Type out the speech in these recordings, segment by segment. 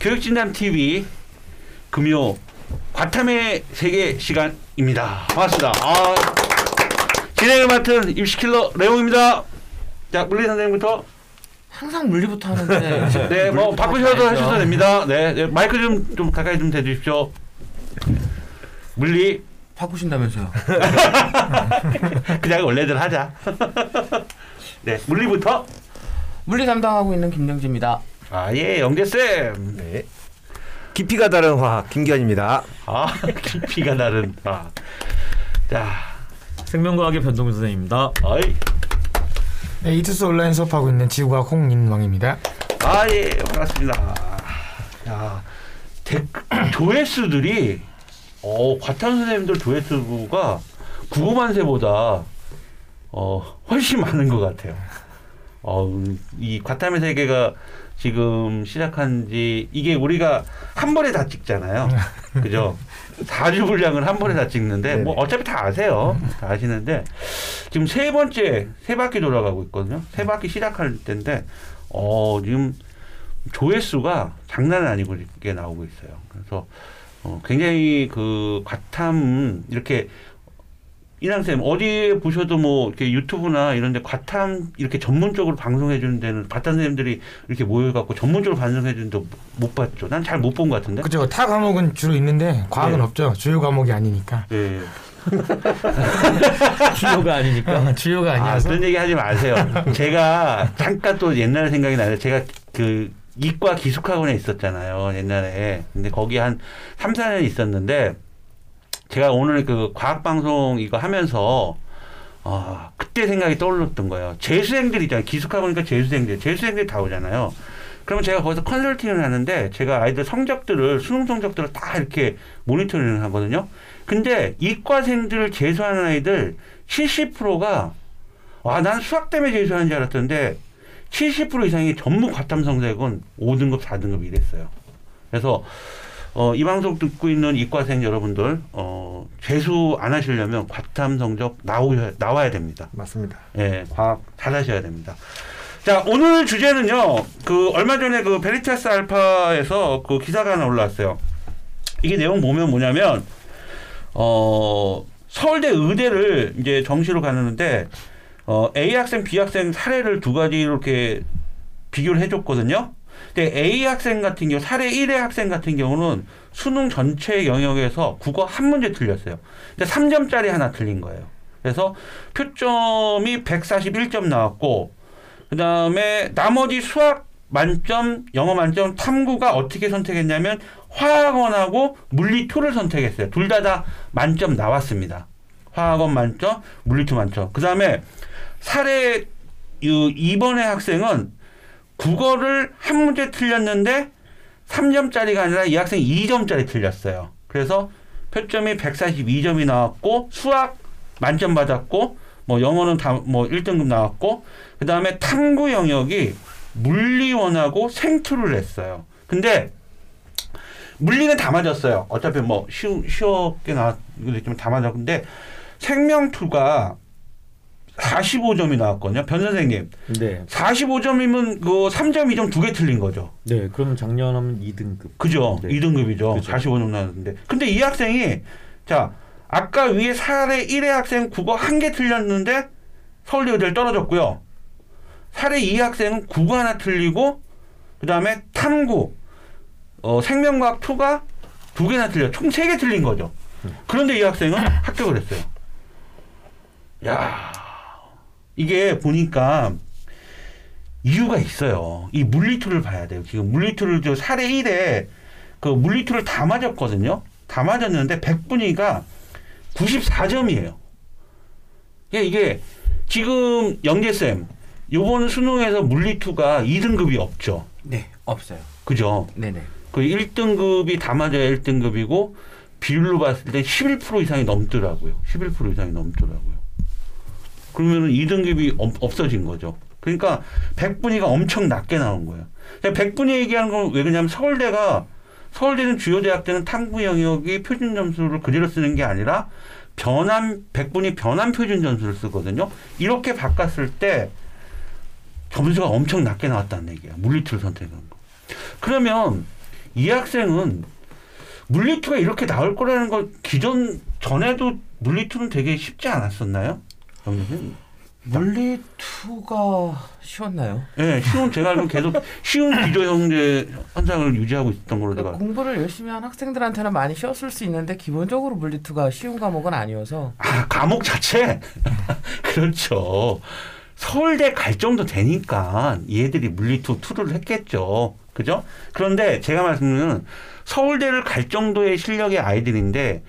교육진담 TV 금요 과탐의 세계 시간입니다. 반갑습니다. 아, 진행을 맡은 입시킬러 레옹입니다. 자, 물리 선생님부터. 항상 물리부터 하는데. 네, 뭐 바꾸셔도 하셔도 됩니다. 네, 네, 마이크 좀, 좀 가까이 좀 대주십시오. 물리 바꾸신다면서요. 그냥 원래대로 하자. 네, 물리부터. 물리 담당하고 있는 김영지입니다. 아, 예, 영재 쌤. 네. 깊이가 다른 화학 김기현입니다. 아, 깊이가 다른. 아. 자, 생명과학의 변동준 선생님입니다. 어이. 네, 이투스 온라인 수업하고 있는 지구과학 홍인왕입니다. 아, 예, 반갑습니다. 야, 데, 조회수들이, 어, 과탐 선생님들 조회수가 국어만세보다, 어, 훨씬 많은 것 같아요. 어, 이 과탐의 세계가 지금 시작한 지, 이게 우리가 한 번에 다 찍잖아요. 그죠? 4주 분량을 한 번에 다 찍는데, 뭐, 네네. 어차피 다 아세요. 다 아시는데, 지금 세 번째, 세 바퀴 돌아가고 있거든요. 세 바퀴 시작할 때인데, 어, 지금 조회수가 장난 아니고 이렇게 나오고 있어요. 그래서 어, 굉장히 그 과탐 이렇게 이랑 쌤 어디에 보셔도 뭐 이렇게 유튜브나 이런데 과탐 이렇게 전문적으로 방송해 주는 데는 과탐 선생님들이 이렇게 모여갖고 전문적으로 방송해 주는 데못 봤죠. 난 잘 못 본 것 같은데. 그죠? 타 과목은 주로 있는데 과학은 네. 없죠. 주요 과목이 아니니까. 예. 주요가 아니니까. 어, 주요가 아, 아니어서. 그런 얘기 하지 마세요. 제가 잠깐 또 옛날 생각이 나요. 제가 그 이과 기숙학원에 있었잖아요. 옛날에. 근데 거기 한 3, 4년 있었는데 제가 오늘 그 과학방송 이거 하면서 아, 그때 생각이 떠올랐던 거예요. 재수생들 있잖아요. 기숙학원이니까 재수생들. 재수생들이 다 오잖아요. 그러면 제가 거기서 컨설팅을 하는데 제가 아이들 성적들을 수능 성적들을 다 이렇게 모니터링을 하거든요. 근데 이과생들 재수하는 아이들 70%가 와, 난 수학 때문에 재수하는 줄 알았던데 70% 이상이 전부 과탐 성적은 5등급, 4등급 이랬어요. 그래서 어, 이 방송 듣고 있는 이과생 여러분들 어, 재수 안 하시려면 과탐 성적 나오셔, 나와야 됩니다. 맞습니다. 예, 과학 잘 하셔야 됩니다. 자, 오늘 주제는요. 그 얼마 전에 그 베리타스 알파에서 그 기사가 하나 올라왔어요. 이게 내용 보면 뭐냐면 어 서울대 의대를 이제 정시로 가는데 어 A 학생, B 학생 사례를 두 가지 이렇게 비교를 해줬거든요. 근데 A 학생 같은 경우 사례 1의 학생 같은 경우는 수능 전체 영역에서 국어 한 문제 틀렸어요. 근데 3점짜리 하나 틀린 거예요. 그래서 표점이 141점 나왔고 그다음에 나머지 수학 만점, 영어 만점, 탐구가 어떻게 선택했냐면 화학원하고 물리 2를 선택했어요. 둘 다다 만점 나왔습니다. 화학원 만점, 물리 2 만점. 그다음에 사례 이 이번에 학생은 국어를 한 문제 틀렸는데 3점짜리가 아니라 이 학생이 2점짜리 틀렸어요. 그래서 표점이 142점이 나왔고 수학 만점 받았고 뭐 영어는 다 뭐 1등급 나왔고 그다음에 탐구 영역이 물리원하고 생투를 했어요. 근데 물리는 다 맞았어요. 어차피 뭐 쉬우, 쉬웠게 나왔지만 다 맞았고 근데 생명투가 45점이 나왔거든요. 변 선생님. 네. 45점이면 그 3점, 2점 두 개 틀린 거죠. 네. 그러면 작년 하면 2등급. 그죠? 네. 2등급이죠. 그죠. 45점 나왔는데. 근데 이 학생이 자, 아까 위에 사례 1의 학생 국어 한 개 틀렸는데 서울대 의대를 떨어졌고요. 사례 2 학생은 국어 하나 틀리고 그다음에 탐구 어, 생명과학 2가 두 개나 틀려. 총 세 개 틀린 거죠. 그런데 이 학생은 합격을 했어요. 야. 이게 보니까 이유가 있어요. 이 물리투를 봐야 돼요. 지금 물리투를 저 사례 1에 그 물리투를 다 맞았거든요. 다 맞았는데 100분위가 94점이에요. 예, 이게 지금 영재쌤, 요번 수능에서 물리투가 2등급이 없죠. 네, 없어요. 그죠? 네 네. 그 1등급이 다 맞아야 1등급이고 비율로 봤을 때 11% 이상이 넘더라고요. 11% 이상이 넘더라고요. 그러면은 2등급이 없어진 거죠. 그러니까 100분위가 엄청 낮게 나온 거예요. 100분위 얘기하는 건 왜 그러냐면 서울대가 서울대는 주요 대학들은 탐구 영역이 표준 점수를 그대로 쓰는 게 아니라 변환 100분위 변환 표준 점수를 쓰거든요. 이렇게 바꿨을 때 점수가 엄청 낮게 나왔다는 얘기야. 물리투를 선택한 거. 그러면 이 학생은 물리투가 이렇게 나올 거라는 걸 기존 전에도 물리투는 되게 쉽지 않았었나요? 선생님? 물리 2가 쉬웠나요? 네, 쉬운 제가 알기로 계속 쉬운 기조 형제 현상을 유지하고 있었던 걸로 그러니까 제가 공부를 열심히 한 학생들한테는 많이 쉬웠을 수 있는데 기본적으로 물리 2가 쉬운 과목은 아니어서 아 과목 자체 그렇죠. 서울대 갈 정도 되니까 얘들이 물리투 투를 했겠죠. 그죠? 그런데 제가 말씀드리는 서울대를 갈 정도의 실력의 아이들인데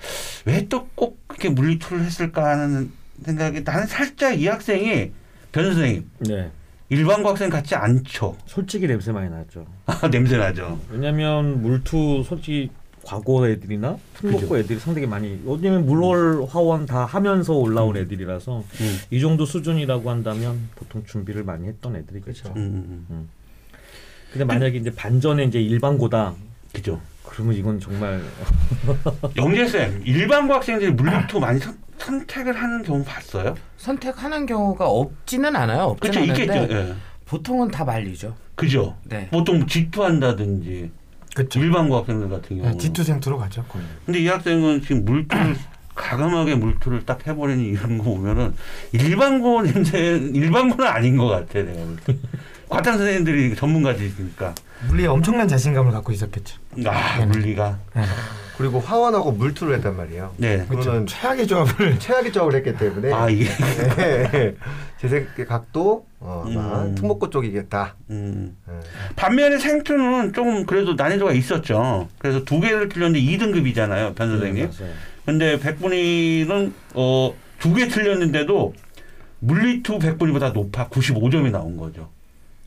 왜 또 꼭 그렇게 물리투를 했을까 하는 생각이 나는 살짝 이 학생이 변 선생님 네. 일반고 학생 같지 않죠. 솔직히 냄새 많이 나죠. 아, 냄새 나죠. 왜냐면 물투 솔직히 과거 애들이나 특목고 애들이 상당히 많이 왜냐면 물월 화원 다 하면서 올라온 애들이라서 음, 이 정도 수준이라고 한다면 보통 준비를 많이 했던 애들이겠죠. 그렇죠. 음, 음, 근데 만약에 이제 반전에 이제 일반고다 그죠. 그러면 이건 정말 영재 쌤 일반고 학생들이 물리투 많이 선, 선택을 하는 경우 봤어요? 선택하는 경우가 없지는 않아요. 없지는 그렇죠, 않은데 있겠죠. 예. 보통은 다 말리죠. 그죠. 네. 보통 질투한다든지 그렇죠. 일반고 학생들 같은 경우. 네, 지투 생투로 가죠 거의. 근데 이 학생은 지금 물투를 가감하게 물투를 딱 해버리는 이런 거 보면은 일반고 냄새 일반고는 아닌 것 같아 내가 볼 때. 과탐 선생님들이 전문가들이니까 물리에 엄청난 자신감을 갖고 있었겠죠. 아 네네. 물리가 네. 그리고 화원하고 물투를 했단 말이에요. 네. 그렇죠. 그거는 최악의 조합을 최악의 적을 했기 때문에 아 이게 네. 제 생각에 각도 어, 음. 특목고 쪽이겠다. 음. 네. 반면에 생투는 조금 그래도 난이도가 있었죠. 그래서 두 개를 틀렸는데 2등급이잖아요, 변 선생님. 네, 맞아요. 근데 백분위는 어, 두 개 틀렸는데도 물리투 백분위보다 높아 95점이 나온 거죠.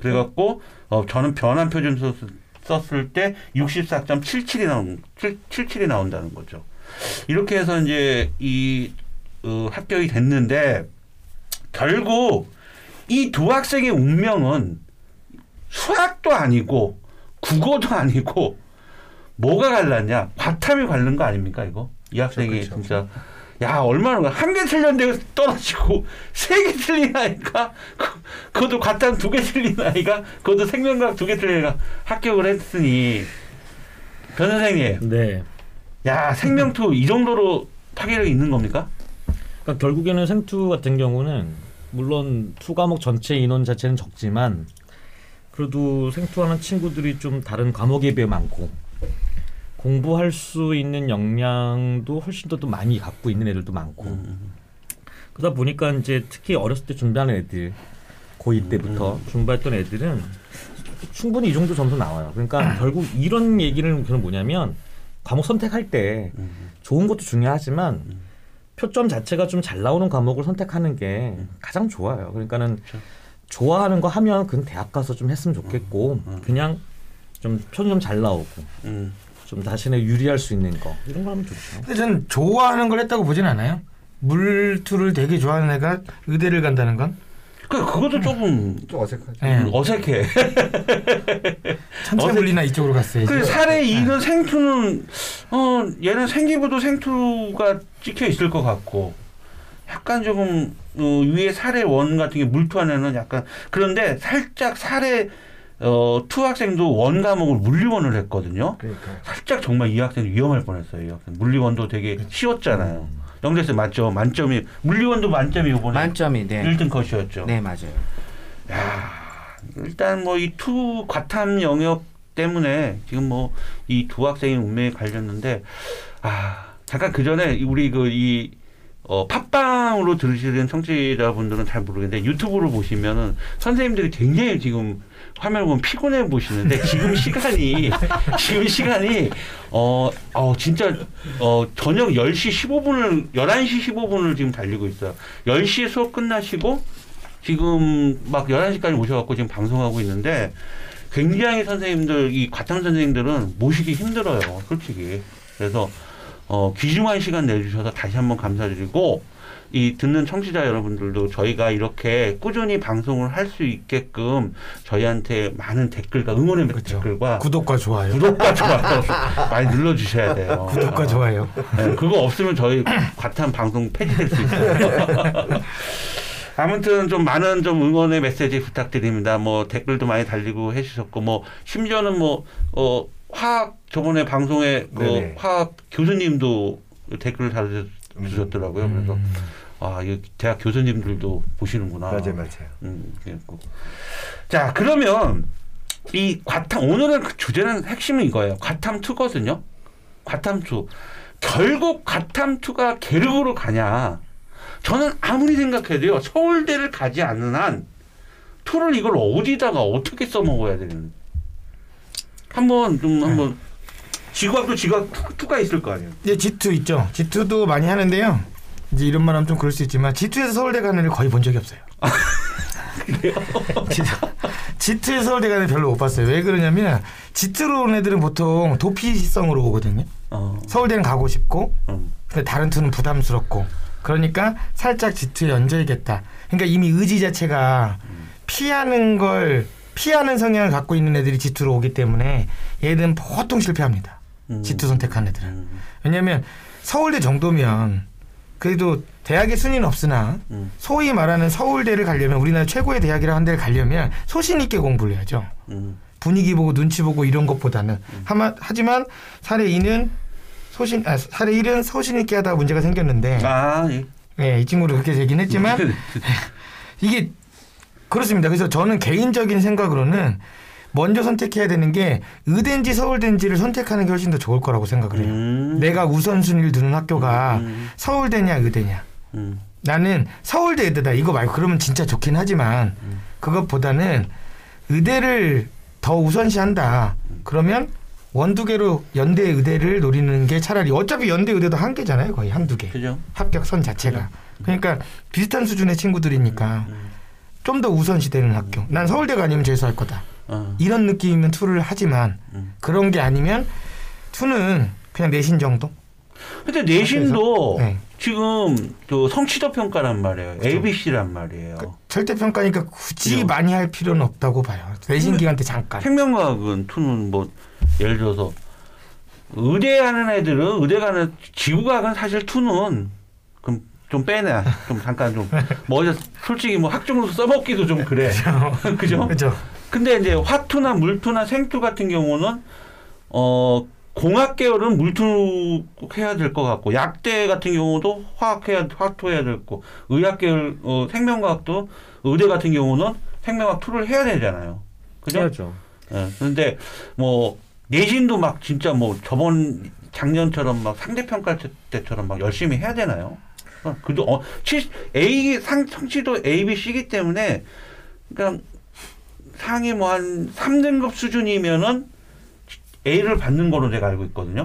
그래갖고 어, 저는 변환 표준 썼- 썼을 때 64.77이 나온 7, 77이 나온다는 거죠. 이렇게 해서 이제 이 어, 합격이 됐는데 결국 이 두 학생의 운명은 수학도 아니고 국어도 아니고 뭐가 갈랐냐? 과탐이 갈른 거 아닙니까 이거? 이 학생이 그렇죠. 진짜 야 얼마나 한개 틀렸는데 떨어지고 세 개 틀린 아이가? 그, 그것도 과탐 두개 틀린 아이가? 그것도 생명과학 두 개 틀린 아이가 합격을 했으니. 변 선생님. 네. 야 생명two 이 정도로 파괴력이 있는 겁니까? 그러니까 결국에는 생two 같은 경우는 물론 two 과목 전체 인원 자체는 적지만 그래도 생two하는 친구들이 좀 다른 과목에 비해 많고 공부할 수 있는 역량도 훨씬 더 또 많이 갖고 있는 애들도 많고 음. 그러다 보니까 이제 특히 어렸을 때 준비하는 애들 고2 때부터 준비했던 애들은 충분히 이 정도 점수 나와요. 그러니까 결국 이런 얘기는 그건 뭐냐면 과목 선택할 때 음. 좋은 것도 중요하지만 표점 자체가 좀 잘 나오는 과목을 선택하는 게 가장 좋아요. 그러니까는 그렇죠. 좋아하는 거 하면 그건 대학 가서 좀 했으면 좋겠고 음. 그냥 좀 표점 잘 나오고 음. 좀 자신에 유리할 수 있는 거 이런 거 하면 좋죠. 근데 저는 좋아하는 걸 했다고 보진 않아요. 물two를 되게 좋아하는 애가 의대를 간다는 건 그 그것도 조금 좀 어색하죠. 네. 어색해. 천체 어색- 물리나 이쪽으로 갔어야지. 그 사례 2는 생two는 어 얘는 생기부도 생two가 찍혀 있을 것 같고 약간 조금 어, 위에 사례 one 같은 게 물two한 애는 약간 그런데 살짝 사례 어, two 학생도 one 과목을 물리one을 했거든요. 그러니까 살짝 정말 이 학생 위험할 뻔했어요. 이 학생 물리one도 되게 쉬웠잖아요. 영재쌤 맞죠? 만점이 물리one도 만점이 이번에 만점이 네. 1등 컷이었죠. 네 맞아요. 야, 일단 뭐 이 two 과탐 영역 때문에 지금 뭐 이 두 학생의 운명이 갈렸는데 아 잠깐 그 전에 우리 그이 어, 팟빵으로 들으시는 청취자분들은 잘 모르겠는데 유튜브로 보시면은 선생님들이 굉장히 지금 화면을 보면 피곤해 보시는데 지금 시간이 지금 시간이 어, 어 진짜 어 저녁 10시 15분을 11시 15분을 지금 달리고 있어요. 10시에 수업 끝나시고 지금 막 11시까지 오셔 갖고 지금 방송하고 있는데 굉장히 선생님들, 이 과탐 선생님들은 모시기 힘들어요. 솔직히. 그래서 어, 귀중한 시간 내 주셔서 다시 한번 감사드리고 이 듣는 청취자 여러분들도 저희가 이렇게 꾸준히 방송을 할 수 있게끔 저희한테 많은 댓글과 응원의 그렇죠. 댓글과 구독과 좋아요. 구독과 좋아요 많이 눌러 주셔야 돼요. 구독과 좋아요. 네, 그거 없으면 저희 과탐 방송 폐지될 수 있어요. 아무튼 좀 많은 좀 응원의 메시지 부탁드립니다. 뭐 댓글도 많이 달리고 해주셨고 뭐 심지어는 뭐 어. 화학 저번에 방송에 그. 화학 교수님도 댓글을 달아주 셨더라고요. 그래서 음. 아, 이 대학 교수님들도 보시는구나. 맞아요, 맞아요. 음, 그랬고. 자, 그러면 이 과탐 오늘은 그 주제는 핵심은 이거예요. 과탐 2거든요. 과탐 2. 결국 과탐 2가 계륵으로 가냐? 저는 아무리 생각해도요. 서울대를 가지 않는 한 two를 이걸 어디다가 어떻게 써먹어야 되는? 한번 좀 한번 지구학도 지구학 two- two가 있을 거 아니에요. 이제 G2 있죠. G2도 많이 하는데요. 이제 이런 말 하면 좀 그럴 수 있지만 G2에서 서울대 가는 애를 거의 본 적이 없어요. G2에서 서울대 가는 애 별로 못 봤어요. 왜 그러냐면 G2로 온 애들은 보통 도피성으로 오거든요. 어. 서울대는 가고 싶고 음. 근데 다른 투는 부담스럽고 그러니까 살짝 G2에 얹어야겠다. 그러니까 이미 의지 자체가 피하는 걸 피하는 성향을 갖고 있는 애들이 G2로 오기 때문에 얘들은 보통 실패합니다. 음. G2 선택한 애들은. 음. 왜냐면 서울대 정도면 그래도 대학의 순위는 없으나 음. 소위 말하는 서울대를 가려면 우리나라 최고의 대학이라는 한 데를 가려면 소신 있게 공부를 해야죠. 음. 분위기 보고 눈치 보고 이런 것보다는 하마, 하지만 사례 2는 소신 아, 사례 1은 소신 있게 하다가 문제가 생겼는데 아, 예. 예, 이 친구도 그렇게 되긴 했지만 이게 그렇습니다. 그래서 저는 개인적인 생각으로는 먼저 선택해야 되는 게 의대인지 서울대인지를 선택하는 게 훨씬 더 좋을 거라고 생각을 해요. 음. 내가 우선순위를 두는 학교가 음. 서울대냐 의대냐. 음. 나는 서울대 의대다 이거 말고 그러면 진짜 좋긴 하지만 그것보다는 의대를 더 우선시한다. 그러면 원두 개로 연대 의대를 노리는 게 차라리 어차피 연대 의대도 한 개잖아요. 거의 한두 개. 그죠? 합격선 자체가. 그러니까 비슷한 수준의 친구들이니까 좀 더 우선시되는 학교. 난 서울대가 아니면 재수할 거다. 어. 이런 느낌이면 투를 하지만 음. 그런 게 아니면 투는 그냥 내신 정도. 근데 내신도 네. 지금 그 성취도 평가란 말이에요. ABC란 말이에요. 그 절대 평가니까 굳이 그죠. 많이 할 필요는 없다고 봐요. 내신 기간 때 잠깐. 생명과학은 투는 뭐 예를 들어서 의대 가는 애들은 의대 가는 지구과학은 사실 투는 좀 빼내. 좀 잠깐 좀뭐 솔직히 뭐 학종으로 써먹기도 좀 그래. 그죠? 그렇죠. 근데 이제 화투나 물투나 생투 같은 경우는 어 공학 계열은 물투 꼭 해야 될 것 같고 약대 같은 경우도 화학 해야 화투 해야 될고 의학 계열 어, 생명과학도 의대 같은 경우는 생명학 투를 해야 되잖아요. 그죠? 해야죠. 예. 근데 뭐 내신도 막 진짜 뭐 저번 작년처럼 막 상대 평가 때처럼 막 열심히 해야 되나요? 어, 그도 어, 치, A 상 성취도 A, B, C이기 때문에 그러니까 상위 뭐 한 3등급 수준이면은 A를 받는 거로 제가 알고 있거든요.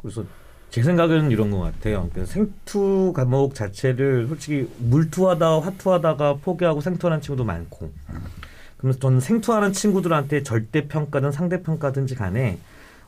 그래서 제 생각은 이런 것 같아요. 그 생투 과목 자체를 솔직히 물투하다 화투하다가 포기하고 생투하는 친구도 많고. 그래서 저는 생투하는 친구들한테 절대 평가든 상대 평가든지 간에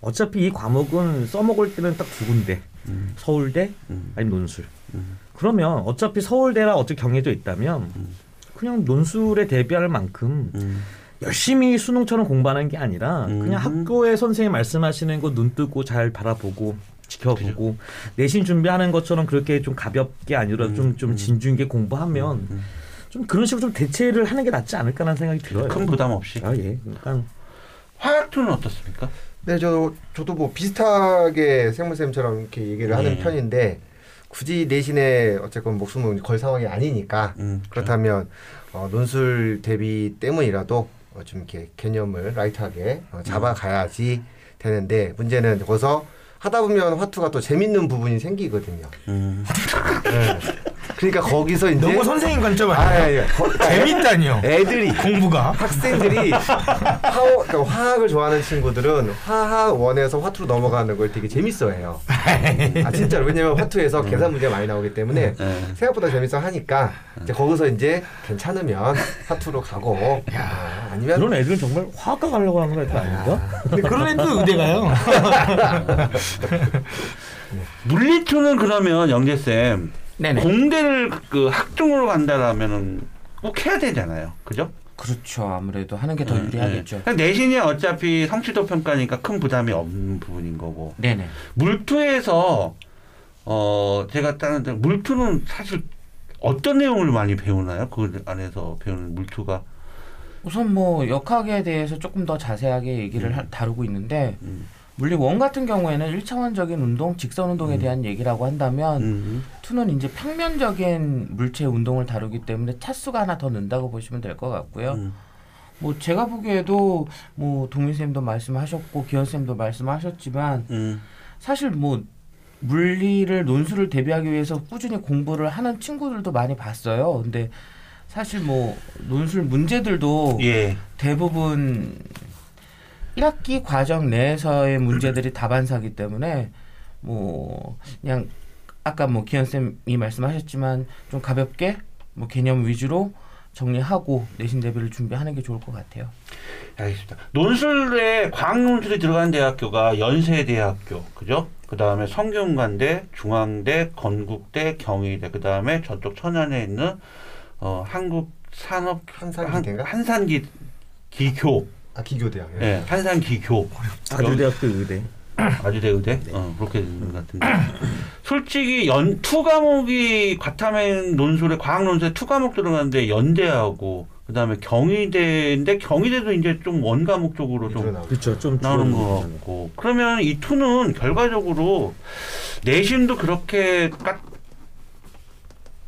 어차피 이 과목은 써먹을 때는 딱 두 군데. 음. 서울대 음. 아니면 논술. 음. 그러면 어차피 서울대라 어떻게 정해져 있다면 음. 그냥 논술에 대비할 만큼 음. 열심히 수능처럼 공부하는 게 아니라 음. 그냥 학교에 선생님 말씀하시는 거 눈 뜨고 잘 바라보고 지켜보고 내신 준비하는 것처럼 그렇게 좀 가볍게 아니라 음. 좀좀 음. 진중 있게 공부하면 음. 좀 그런 식으로 좀 대체를 하는 게 낫지 않을까라는 생각이 들어요. 큰 부담 없이. 아 예. 그러니까 화학투는 어떻습니까? 네, 저 저도 뭐 비슷하게 생물 쌤처럼 이렇게 얘기를 하는 네. 편인데 굳이 내신에 어쨌건 목숨을 걸 상황이 아니니까 음, 그렇다면 어, 논술 대비 때문이라도 어, 좀 이렇게 개념을 라이트하게 어, 잡아가야지 되는데 문제는 거기서 하다 보면 화투가 또 재밌는 부분이 생기거든요. 음. 네. 그러니까 거기서 이제 너무 선생님 관점 아, 아니에요? 예, 예. 거- 재밌다니요. 애들이 공부가. 학생들이 화어, 그러니까 화학을 좋아하는 친구들은 화학 원에서 화투로 넘어가는 걸 되게 재밌어해요. 아 진짜로 왜냐면 화투에서 계산 문제가 많이 나오기 때문에 네. 생각보다 재밌어 하니까 이제 거기서 이제 괜찮으면 화투로 가고 어, 아니면 그런 애들은 정말 화학과 가려고 하는 거 애들 아닌가? 근데 그런 애도 의대 가요. 물리투는 그러면 영재 쌤 네네. 공대를 그 학종으로 간다라면은 꼭 해야 되잖아요. 그죠? 그렇죠. 아무래도 하는 게더 네, 유리하겠죠. 네. 내신이 어차피 성취도 평가니까 큰 부담이 없는 부분인 거고 네네. 물투에서 어 제가 따는데 물투는 사실 어떤 내용을 많이 배우나요? 그 안에서 배우는 물투가 우선 뭐 역학에 대해서 조금 더 자세하게 얘기를 하- 다루고 있는데 음. 물리 원 같은 경우에는 일차원적인 운동, 직선 운동에 대한 얘기라고 한다면 음. 투는 이제 평면적인 물체 운동을 다루기 때문에 차수가 하나 더 는다고 보시면 될 것 같고요. 음. 뭐 제가 보기에도 뭐 동민 쌤도 말씀하셨고 기현 쌤도 말씀하셨지만 음. 사실 뭐 물리를 논술을 대비하기 위해서 꾸준히 공부를 하는 친구들도 많이 봤어요. 근데 사실 뭐 논술 문제들도 예. 대부분 1학기 과정 내에서의 문제들이 다반사기 때문에 뭐 그냥 아까 뭐 기현 쌤이 말씀하셨지만 좀 가볍게 뭐 개념 위주로 정리하고 내신 대비를 준비하는 게 좋을 것 같아요. 알겠습니다. 논술에 과학 논술이 들어간 대학교가 연세대학교, 그죠? 그 다음에 성균관대, 중앙대, 건국대, 경희대, 그 다음에 저쪽 천안에 있는 어, 한국 산업 한산기대인가? 한, 산기 기교, 아 기교대학. 예. 예, 한산 기교, 아주대학교 의대. 아주대 의대, 어, 그렇게 되는 것 같은데. 솔직히 연 two 과목이 과탐행 논술에 과학 논술에 two 과목 들어가는데 연대하고 그 다음에 경희대인데 경희대도 이제 좀 one 과목 쪽으로 좀. 그렇죠. 좀 나오는 것 같고 그러면 이 two는 결과적으로 내신도 그렇게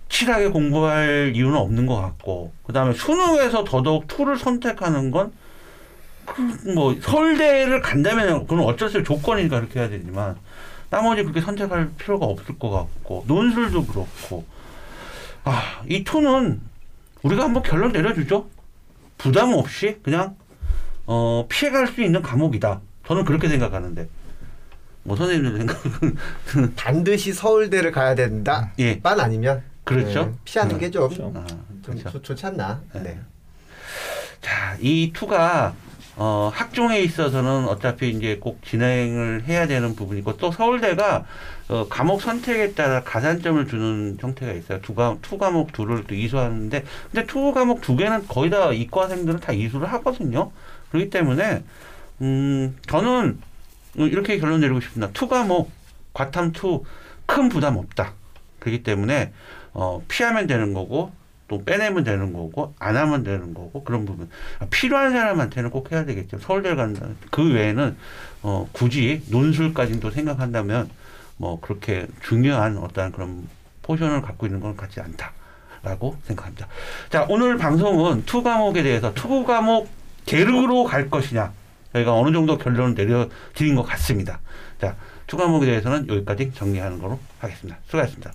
까칠하게 공부할 이유는 없는 것 같고 그 다음에 수능에서 더더욱 two를 선택하는 건 뭐 서울대를 간다면 그건 어쩔 수 없이 조건이니까 그렇게 해야 되지만 나머지 그렇게 선택할 필요가 없을 것 같고 논술도 그렇고 아 이 투는 우리가 한번 결론 내려주죠 부담 없이 그냥 어, 피해갈 수 있는 과목이다. 저는 그렇게 생각하는데. 뭐 선생님들 생각 반드시 서울대를 가야 된다. 예 만 아니면 그렇죠. 예, 피하는 음. 게좀 그렇죠. 아, 좀 그렇죠. 좋지 않나. 네. 네. 자 이 two가 어, 학종에 있어서는 어차피 이제 꼭 진행을 해야 되는 부분이고 또 서울대가 어, 과목 선택에 따라 가산점을 주는 형태가 있어요. 두, 과, two 과목 두를 또 이수하는데 근데 two 과목 두 개는 거의 다 이과생들은 다 이수를 하거든요. 그렇기 때문에 음 저는 이렇게 결론 내리고 싶습니다. two 과목 과탐 two 큰 부담 없다. 그렇기 때문에 어, 피하면 되는 거고 또 빼내면 되는 거고 안 하면 되는 거고 그런 부분 필요한 사람한테는 꼭 해야 되겠죠. 서울대 간다. 그 외에는 어, 굳이 논술까지는 또 생각한다면 뭐 그렇게 중요한 어떤 그런 포션을 갖고 있는 건 같지 않다라고 생각합니다. 자 오늘 방송은 two 과목에 대해서 two 과목 계륵으로 갈 것이냐 저희가 어느 정도 결론을 내려드린 것 같습니다. 자 투 과목에 대해서는 여기까지 정리하는 걸로 하겠습니다. 수고하셨습니다.